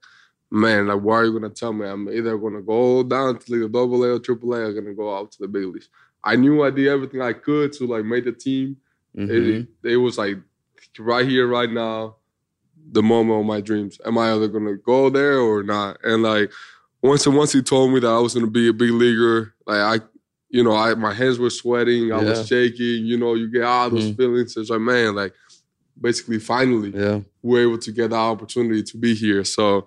man, like why are you gonna tell me I'm either gonna go down to like a double A or triple A, or gonna go out to the big leagues. I knew I did everything I could to like make the team. Mhm. It, it was like right here, right now, the moment of my dreams. Am I either gonna go there or not? And like once once he told me that I was gonna be a big leaguer, like I, you know, I my hands were sweating, I Yeah. was shaking. You know, you get all those Mhm. feelings. It's like man, like basically, finally, Yeah. we're able to get the opportunity to be here. So.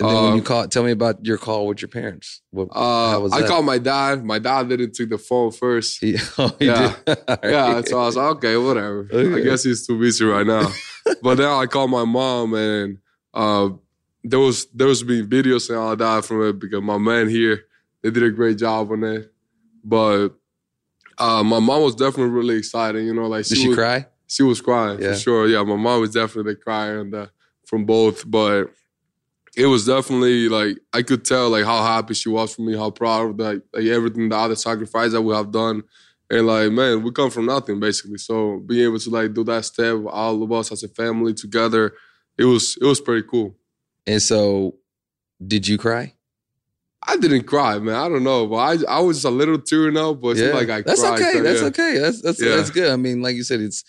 And then when Um, you call, tell me about your call with your parents. What, Uh, I called my dad. My dad didn't take the phone first. He- <laughs> oh, he Yeah. did? <laughs> Yeah, right. so I was like, okay, whatever. I guess he's too busy right now. <laughs> but then I called my mom, and uh, there was there was being videos and all that from it because my man here they did a great job on it. But uh, my mom was definitely really excited. You know, like Did she was, cry? She was crying Yeah. for sure. Yeah, my mom was definitely crying uh, from both, but it was definitely like I could tell like how happy she was for me, how proud of like, like everything, the other sacrifice that we have done, And like, man, we come from nothing basically. So being able to like do that step, all of us as a family together, it was it was pretty cool. And so, did you cry? I didn't cry, man. I don't know, but I I was a little tearing up, but it's not like I that's cried. okay. so, That's yeah. okay. That's that's Yeah. that's good. I mean, like you said, it's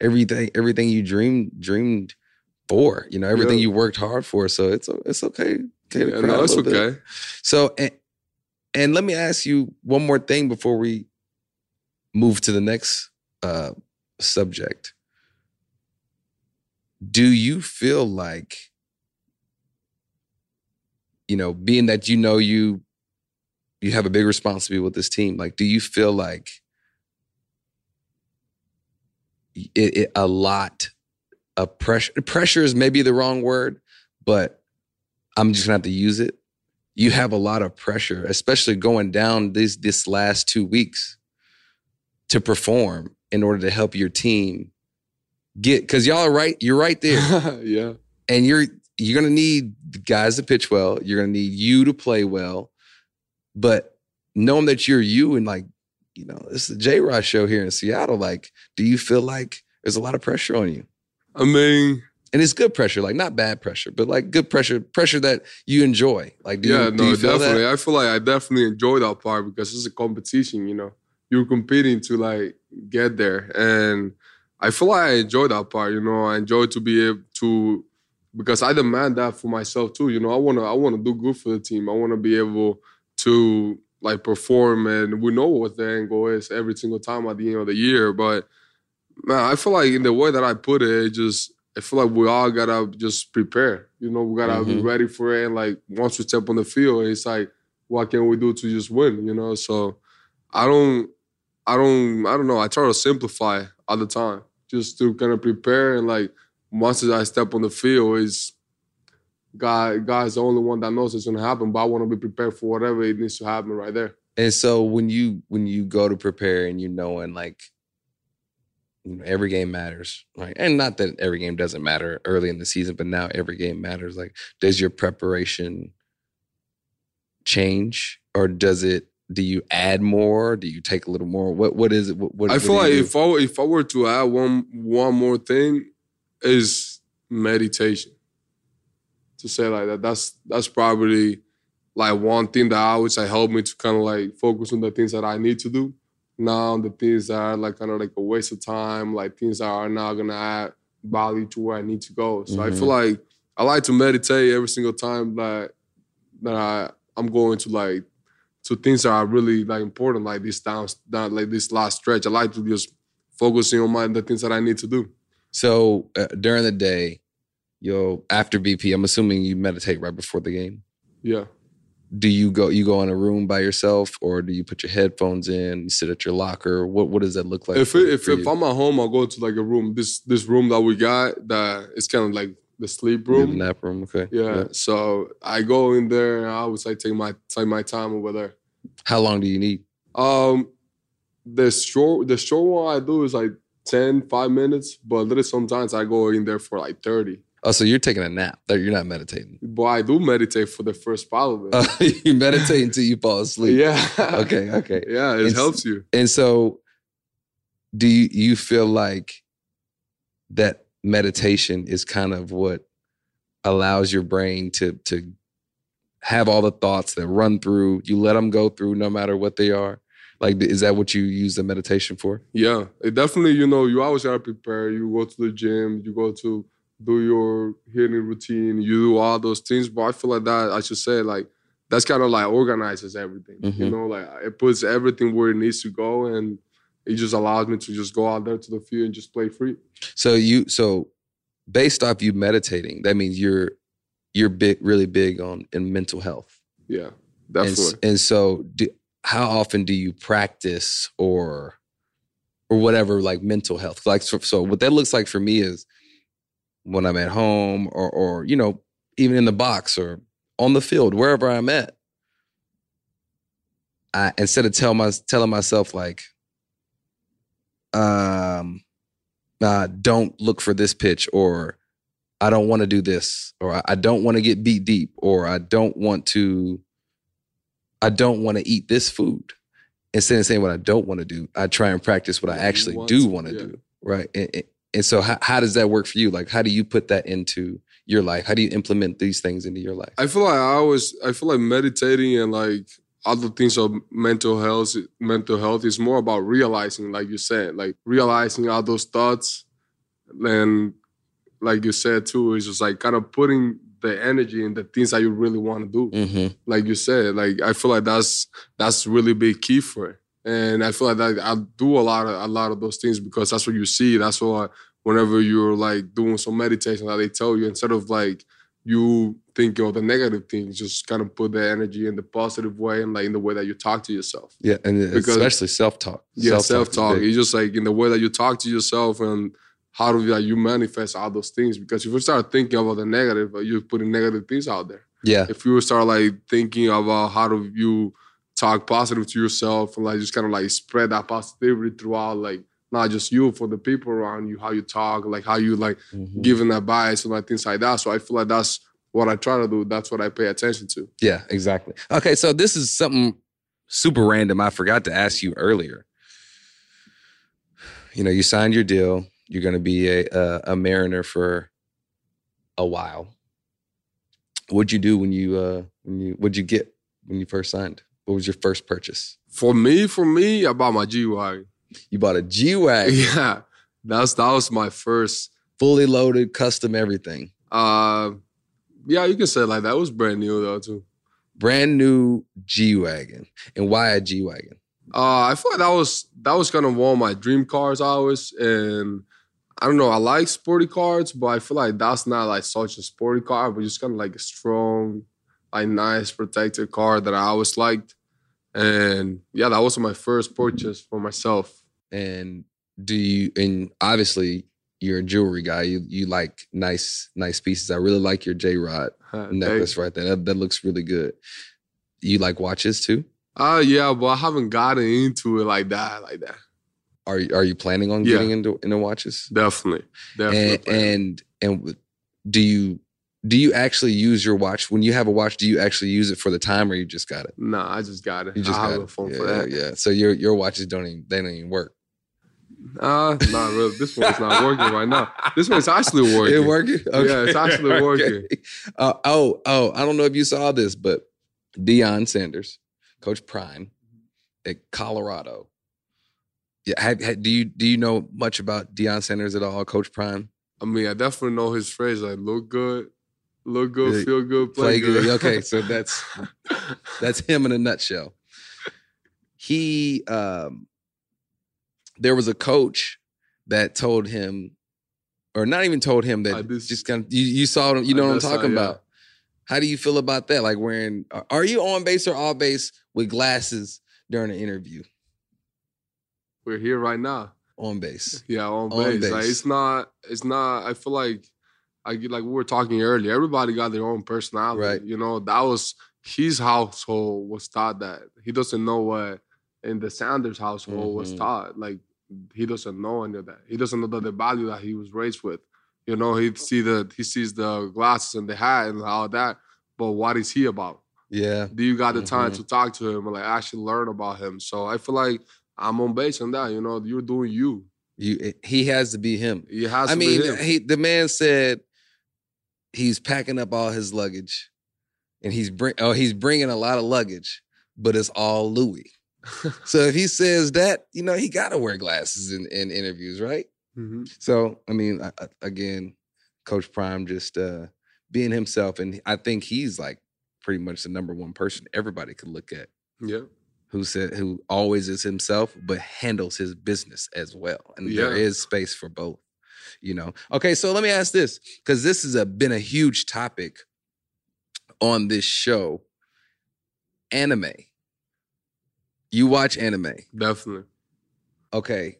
everything everything you dreamed dreamed for. You know, everything Yeah. you worked hard for. So it's it's okay. okay Yeah, no, it's little bit. okay. So and, and let me ask you one more thing before we move to the next uh subject. Do you feel like you know, being that you know you you have a big responsibility with this team, like do you feel like it, it a lot of pressure pressure is maybe the wrong word, but I'm just gonna have to use it you have a lot of pressure, especially going down this this last two weeks to perform in order to help your team get because y'all are right, you're right there. <laughs> yeah. and you're you're gonna need the guys to pitch well, you're gonna need you to play well, but knowing that you're you and like, you know, this is the J Rod show here in Seattle, like, do you feel like there's a lot of pressure on you? I mean, And it's good pressure, like not bad pressure, but like good pressure, pressure that you enjoy. Like, do yeah, you, do no, you definitely. that? I feel like I definitely enjoy that part because it's a competition, you know. You're competing to like get there. And I feel like I enjoy that part, you know. I enjoy to be able to because I demand that for myself too. You know, I wanna I wanna do good for the team. I wanna be able to like perform and we know what the end goal is every single time at the end of the year. But man, I feel like in the way that I put it, it just I feel like we all gotta just prepare. You know, we gotta be Mhm. ready for it. And like once we step on the field, it's like, what can we do to just win? You know, so I don't, I don't, I don't know. I try to simplify all the time, just to kind of prepare and like once as I step on the field, is God, God's the only one that knows it's gonna happen. But I want to be prepared for whatever it needs to happen right there. And so when you when you go to prepare and you know and like you know, every game matters, right? And not that every game doesn't matter early in the season, but now every game matters. Like, does your preparation change, or does it? Do you add more? Do you take a little more? What What is it? What, what I feel like do? if I if I were to add one one more thing, is meditation. To say like that, that's that's probably like one thing that I always like help me to kind of like focus on the things that I need to do. Now the things that are like kind of like a waste of time, like things that are not gonna add value to where I need to go. So I Mhm. feel like I like to meditate every single time that that I I'm going to like to things that are really like important, like this down, down like this last stretch. I like to just focusing on my the things that I need to do. So uh, during the day, you'll after BP, I'm assuming you meditate right before the game. Yeah. Do you go you go in a room by yourself, or do you put your headphones in? You sit at your locker. What What does that look like? if for- it, if if? I'm at home, I'll go to like a room. This this room that we got that it's kind of like the sleep The room. nap room. Okay. Yeah. So I go in there and I always like take my take my time over there. How long do you need? Um, the short the short one I do is like 10, 5 minutes, but is sometimes I go in there for like 30. Oh, so you're taking a nap. You're not meditating. But I do meditate for the first part of it. Uh, <laughs> you meditate until you fall asleep. yeah. Okay. Okay. <laughs> Yeah, it It's- helps you. And so, do you you feel like that meditation is kind of what allows your brain to to have all the thoughts that run through? You let them go through, no matter what they are. Like, is that what you use the meditation for? Yeah, it definitely. You know, you always gotta prepare. You go to the gym. You go to do your hitting routine. You do all those things. But I feel like that. I should say like that's kind of like organizes everything. You Mhm. know, like it puts everything where it needs to go, and it just allows me to just go out there to the field and just play free. So you so based off you meditating, that means you're you're big, really big on in mental health. Yeah, And, definitely. and so, do, how often do you practice or or whatever like mental health? Like so, so, what that looks like for me is when I'm at home or or you know even in the box or on the field wherever I'm at. I instead of my telling myself like, um, uh, don't look for this pitch or I don't want to do this, or I- I don't want to get beat deep, or I don't want to, I don't want to eat this food. instead of saying what I don't want to do, I try and practice what I What you actually want do want to yeah. do. Right. And, and- and so how, how does that work for you? Like, how do you put that into your life? How do you implement these things into your life? I feel like I always I feel like meditating and like other things of mental health mental health is more about realizing, like you said, like realizing all those thoughts and like you said too, is just like kind of putting the energy and the things that you really want to do. Mm-hmm. Like you said, like I feel like that's that's really big key for it. And I feel like that I do a lot of a lot of those things because that's what you see. That's what I, whenever you're like doing some meditation that they tell you instead of like you thinking of the negative things, just kind of put the energy in the positive way and like in the way that you talk to yourself. Yeah. And Because- especially self talk. Yeah, self talk. It's just like in the way that you talk to yourself and how do like, you manifest all those things. Because if you start thinking about the negative, uh, you're putting negative things out there. Yeah. If you start like thinking about how do you talk positive to yourself and like just kind of like spread that positivity throughout like not just you for the people around you, how you talk, like how you like Mhm. giving advice and like things like that. So I feel like that's what I try to do. That's what I pay attention to. Yeah, exactly. Okay, so this is something super random. I forgot to ask you earlier. You know, you signed your deal. You're going to be a, a a Mariner for a while. What'd you do when you uh when you what'd you get when you first signed? What was your first purchase? For me, for me, I bought my G Wagon. You bought a G wagon, <laughs> Yeah. That's that was my first fully loaded, custom everything, uh yeah, you can say it like that. It was brand new though too. brand new G wagon. And why a G wagon? Uh, I feel like that was that was kind of one of my dream cars always, and I don't know. I like sporty cars, but I feel like that's not like such a sporty car, but just kind of like a strong, like nice protected car that I always liked. And yeah, that was my first purchase for myself. and do you and obviously you're a jewelry guy you you like nice nice pieces i really like your j rod Uh, <laughs> necklace right there that, that looks really good you like watches too Uh yeah, but I haven't gotten into it like that, like that. Are you are you planning on Yeah. getting into into watches Definitely, definitely. and and and do you do you actually use your watch when you have a watch do you actually use it for the time or you just got it nah, I just got it. you just I got have it a phone yeah, for that. yeah so your your watches don't even they don't even work Uh, not really. This one's not working right now. This one's actually <laughs> working. It working? Yeah, it's actually <laughs> working. Uh, oh, oh, I don't know if you saw this, but Deion Sanders, Coach Prime at Colorado. Yeah, have, have- do you do you know much about Deion Sanders at all, Coach Prime? I mean, I definitely know his phrase like look good, look good, Yeah, feel good, Play play, good. Okay, so <laughs> that's that's him in a nutshell. He um there was a coach that told him, or not even told him that I just- kind of you, you saw him, you I know what I'm talking yeah. about. How do you feel about that? Like wearing are- are you on base or off base with glasses during an interview? We're here right now. On base. Yeah, on, On base. Like it's not. It's not. I feel like, I like we were talking earlier. Everybody got their own personality. Right. You know, that was his household was taught that he doesn't know what in the Sanders household was Mhm. taught. Like he doesn't know any of that. He doesn't know the, the value that he was raised with. You know, he see the he sees the glasses and the hat and all that. But what is he about? Yeah. Do you got the time Mhm. to talk to him and like actually learn about him? So I feel like I'm on base on that. You know, you're doing you. You he has to be him. It has I to mean, be him. he the man said he's packing up all his luggage, and he's bring oh he's bringing a lot of luggage, but it's all Louis. <laughs> so if he says that, you know, he got to wear glasses in, in interviews, right? Mhm. So I mean, I- again, Coach Prime just uh, being himself, and I think he's like pretty much the number one person everybody could look at Yeah. Who said who always is himself but handles his business as well and there Yeah. is space for both you know okay so let me ask this because this has a, been a huge topic on this show anime you watch anime Definitely. okay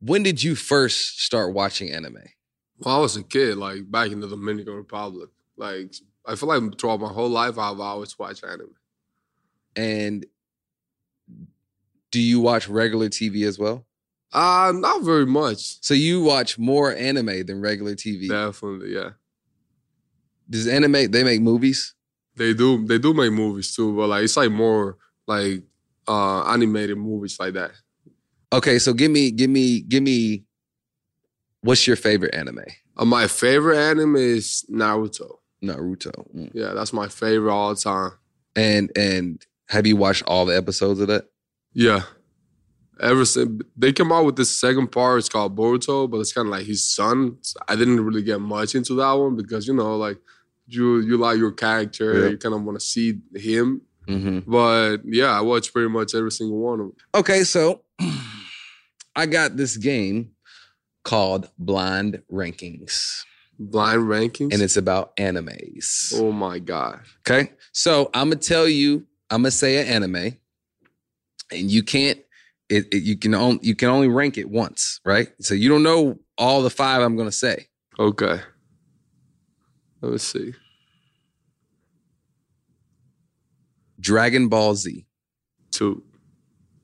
when did you first start watching anime Well, I was a kid, like back in the Dominican Republic. Like I feel like throughout my whole life, I've always watched anime. And do you watch regular tv as well Uh not very much. so you watch more anime than regular tv Definitely, yeah. does anime they make movies They do. They do make movies too, but like it's like more like uh, animated movies like that. Okay, so give me, give me, give me. What's your favorite anime? Uh, my favorite anime is Naruto. Naruto. Mm. Yeah, that's my favorite all time. And and have you watched all the episodes of that? Yeah. Ever since they came out with this second part, it's called Boruto, but it's kind of like his son. So I didn't really get much into that one because you know, like you you like your character, Yeah. you kind of want to see him. Mm-hmm. But yeah, I watched pretty much every single one of them. Okay, so <clears throat> I got this game called Blind Rankings, Blind rankings. and it's about animes. oh my god. Okay, so I'm gonna tell you, I'm gonna say an anime, and you can't. It, it you can only you can only rank it once, right? So you don't know all the five I'm gonna say. Okay. Let me see. Dragon Ball Z. Two.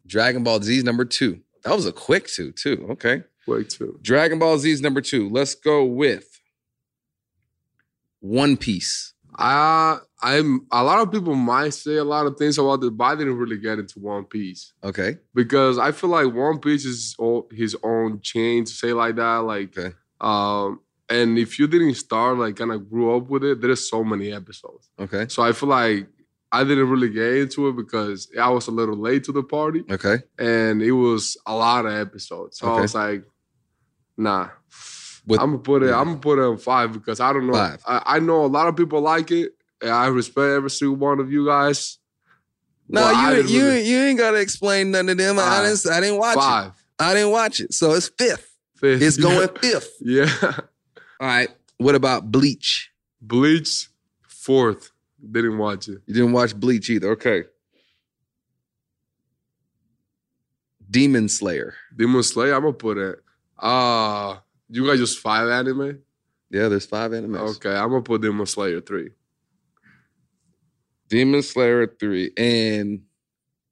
Dragon Ball Z is number two. That was a quick two, too. Okay. Wait, two. Dragon Ball Z is number two. Let's go with One Piece. I I'm a lot of people might say a lot of things about this, but I didn't really get into One Piece Okay. because I feel like One Piece is all, his own chain to say like that. Like, Okay. um, and if you didn't start like kind of grew up with it, there's so many episodes. Okay. So I feel like I didn't really get into it because I was a little late to the party, Okay. and it was a lot of episodes. So I was like, nah. With- I'm gonna put it. yeah. I'm gonna put it on five because I don't know. Five. I, I know a lot of people like it. I respect every single one of you guys. No, you you really- you ain't gotta explain none of them. I didn't I didn't watch five. it. I didn't watch it. So it's fifth. Fifth. It's going Yeah. <laughs> fifth. Yeah. All right. What about Bleach? Bleach fourth. Didn't watch it. You didn't watch Bleach either. Okay. Demon Slayer. Demon Slayer. I'm gonna put it. Uh you guys just five anime. Yeah, there's five animes. Okay, I'm gonna put Demon Slayer three. Demon Slayer three and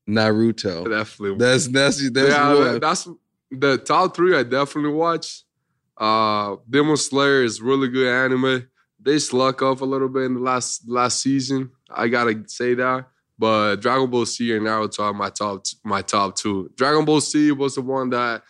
Naruto. Definitely. That's that's that's yeah, that's the top three I definitely watch. Uh Demon Slayer is really good anime. They sluck off a little bit in the last last season. I gotta say that. But Dragon Ball Z and Naruto are my top my top two. Dragon Ball Z was the one that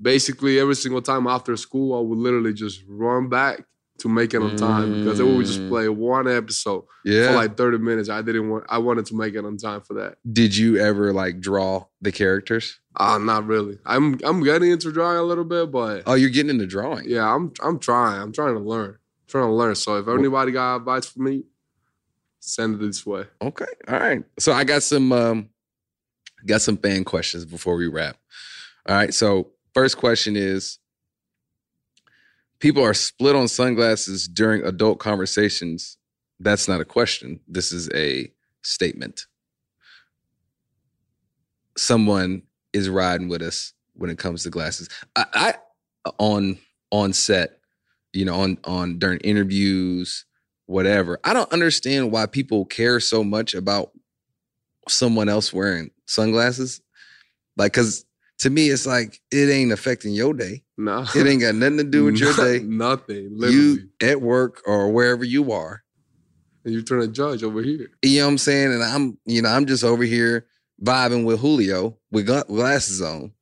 basically every single time after school I would literally just run back to make it on time because they would just Mm. play one episode yeah. for like 30 minutes. I didn't want I wanted to make it on time for that. Did you ever like draw the characters? Uh not really. I'm I'm getting into drawing a little bit, but Oh, you're getting into drawing. Yeah, I'm I'm trying. I'm trying to learn. trying to learn. So if anybody got advice for me, send it this way. Okay. All right. So I got some um got some fan questions before we wrap. All right. So first question is people are split on sunglasses during adult conversations. That's not a question. This is a statement. Someone is riding with us when it comes to glasses. I, I on on set, you know, on on during interviews, whatever. I don't understand why people care so much about someone else wearing sunglasses. Like, cause to me, it's like it ain't affecting your day. No. It ain't got nothing to do with your <laughs> day. Nothing. Literally. You at work or wherever you are. and you're trying to judge over here. You know what I'm saying? And I'm, you know, I'm just over here vibing with Julio with gla- glasses on.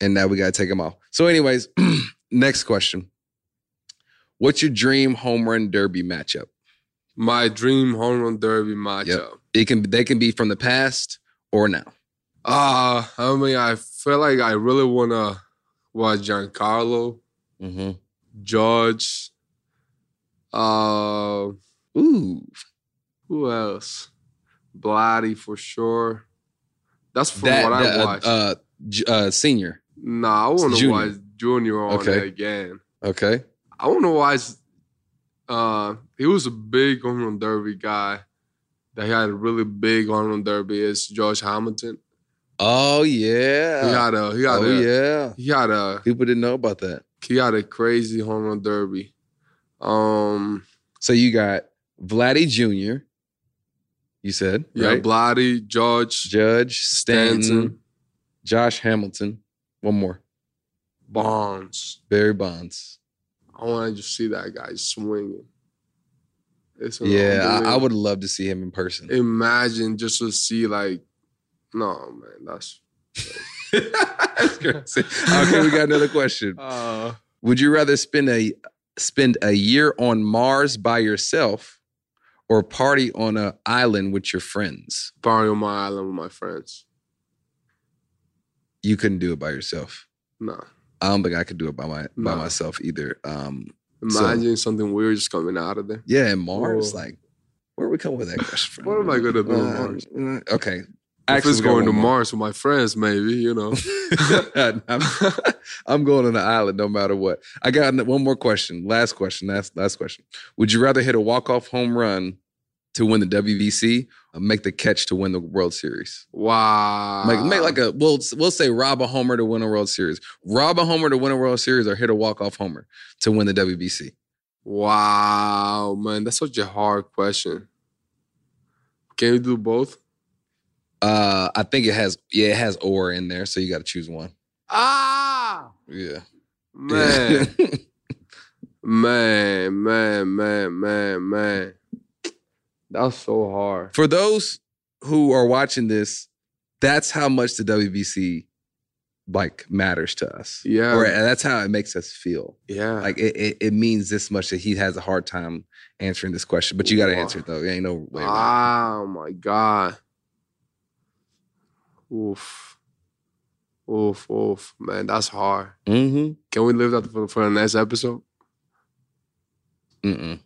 And now we gotta take them off. So, anyways, <clears throat> next question. What's your dream home run derby matchup? My dream home run derby matchup. It can they can be from the past or now. Uh I mean I feel like I really wanna watch Giancarlo, Mm-hmm. George, uh Ooh. who else? Vladdy for sure. That's from That, what I that, uh, watched. uh, J- uh, senior. nah, I wanna Junior. watch Junior on Okay. it again. Okay. I want to watch. Uh, he was a big home run derby guy. That he had a really big home run derby. Is Josh Hamilton. Oh yeah. He had a he had oh a yeah. he had a People didn't know about that. he had a crazy home run derby. Um, So you got Vladdy Jr. You said yeah, right? Vladdy, George, Judge Stanton, Stanton, Josh Hamilton. One more. Bonds. Barry Bonds. I want to just see that guy swinging. It's Yeah, I, I would love to see him in person. imagine just to see like No, man, that's. <laughs> That's crazy. Okay, we got another question. Uh, Would you rather spend a spend a year on Mars by yourself or party on an island with your friends? party on my island with my friends. You couldn't do it by yourself. No. I don't think I could do it by my by myself either. Um, So- Imagine something weird just coming out of there. yeah, and Mars, Oh. like, where are we come with that question from? What am I gonna do on Uh, Mars? okay, if Actually, it's going to. Mars with my friends, maybe you know. <laughs> <laughs> I'm, going on the island no matter what. I got one more question. Last question. Last last question. Would you rather hit a walk off home run to win the WBC or make the catch to win the World Series? wow. Make make like a we'll we'll say rob a homer to win a World Series. Rob a homer to win a World Series or hit a walk off homer to win the WBC. wow, man, that's such a hard question. Can you do both? Uh, I think it has yeah it has or in there, so you got to choose one. Ah, Yeah, man, <laughs> man, man, man, man, man. That's so hard. For those who are watching this, that's how much the WBC like matters to us. Yeah. Or that's how it makes us feel. Yeah, Like it, it, it means this much that he has a hard time answering this question. But you got to Wow. answer it though. There ain't no way. around Oh my god. Oof. Oof, oof. Man, that's hard. Mm-hmm. Can we leave that for, for the next episode? Mm-mm.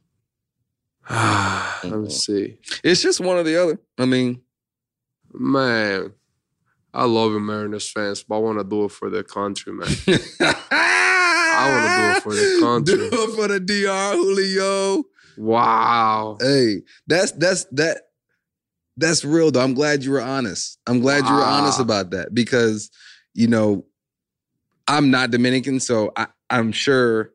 <sighs> Let me see. It's just one or the other. I mean, Man, I love you, Mariners fans, but I want to do it for the country, man. I wanna do it for the country. <laughs> Do it for the <laughs> DR, Julio. Wow. Hey, that's that's that that's real though. I'm glad you were honest. I'm glad you were honest ah. about that because you know I'm not Dominican, so I, I'm sure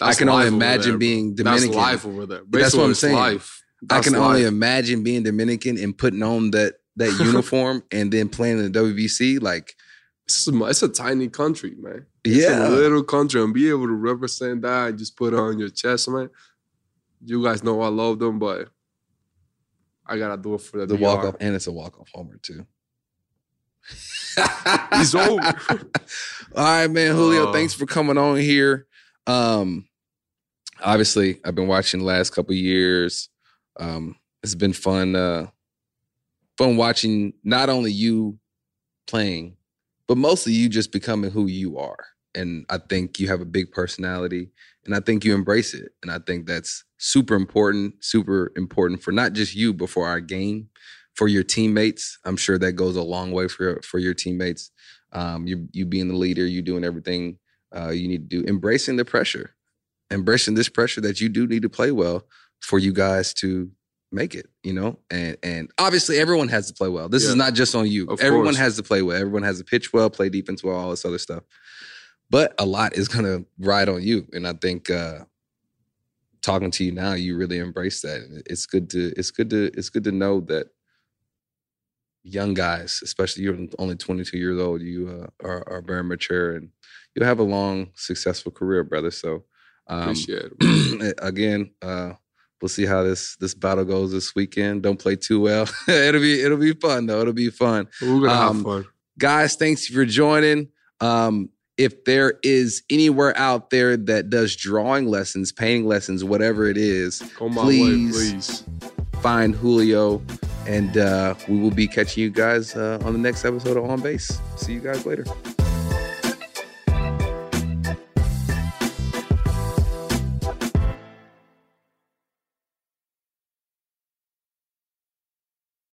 I can only imagine there, being Dominican. That's life over there. That's what I'm saying. Life. I That's can only imagine being Dominican and putting on that that <laughs> uniform and then playing in the WBC. Like, It's a, it's a tiny country, man. It's yeah, a little country and be able to represent that and just put it on your chest, man. You guys know I love them, but I gotta do it for the, the walk off, and it's a walk off homer too. <laughs> He's over. All right, man, Julio. Uh, thanks for coming on here. Um, obviously, I've been watching the last couple years. Um, it's been fun, uh, fun watching not only you playing, but mostly you just becoming who you are. And I think you have a big personality, and I think you embrace it. And I think that's super important, super important for not just you, but for our game, for your teammates. I'm sure that goes a long way for for your teammates. Um, you you being the leader, you doing everything uh, you need to do, embracing the pressure, embracing this pressure that you do need to play well for you guys to make it. You know, and and obviously everyone has to play well. This is not just on you. Of everyone course. has to play well. Everyone has to pitch well, play defense well, all this other stuff. But a lot is gonna ride on you, and I think uh, talking to you now, you really embrace that. And It's good to it's good to it's good to know that young guys, especially you're only 22 years old, you uh, are, are very mature and you'll have a long, successful career, brother. So, um, Appreciate it. <clears throat> again, uh, we'll see how this this battle goes this weekend. Don't play too well. <laughs> it'll be it'll be fun though. It'll be fun, We're gonna Um, have fun. guys. Thanks for joining. Um, if there is anywhere out there that does drawing lessons, painting lessons, whatever it is, please. way, please. find Julio, and uh, we will be catching you guys uh, on the next episode of On Base. See you guys later.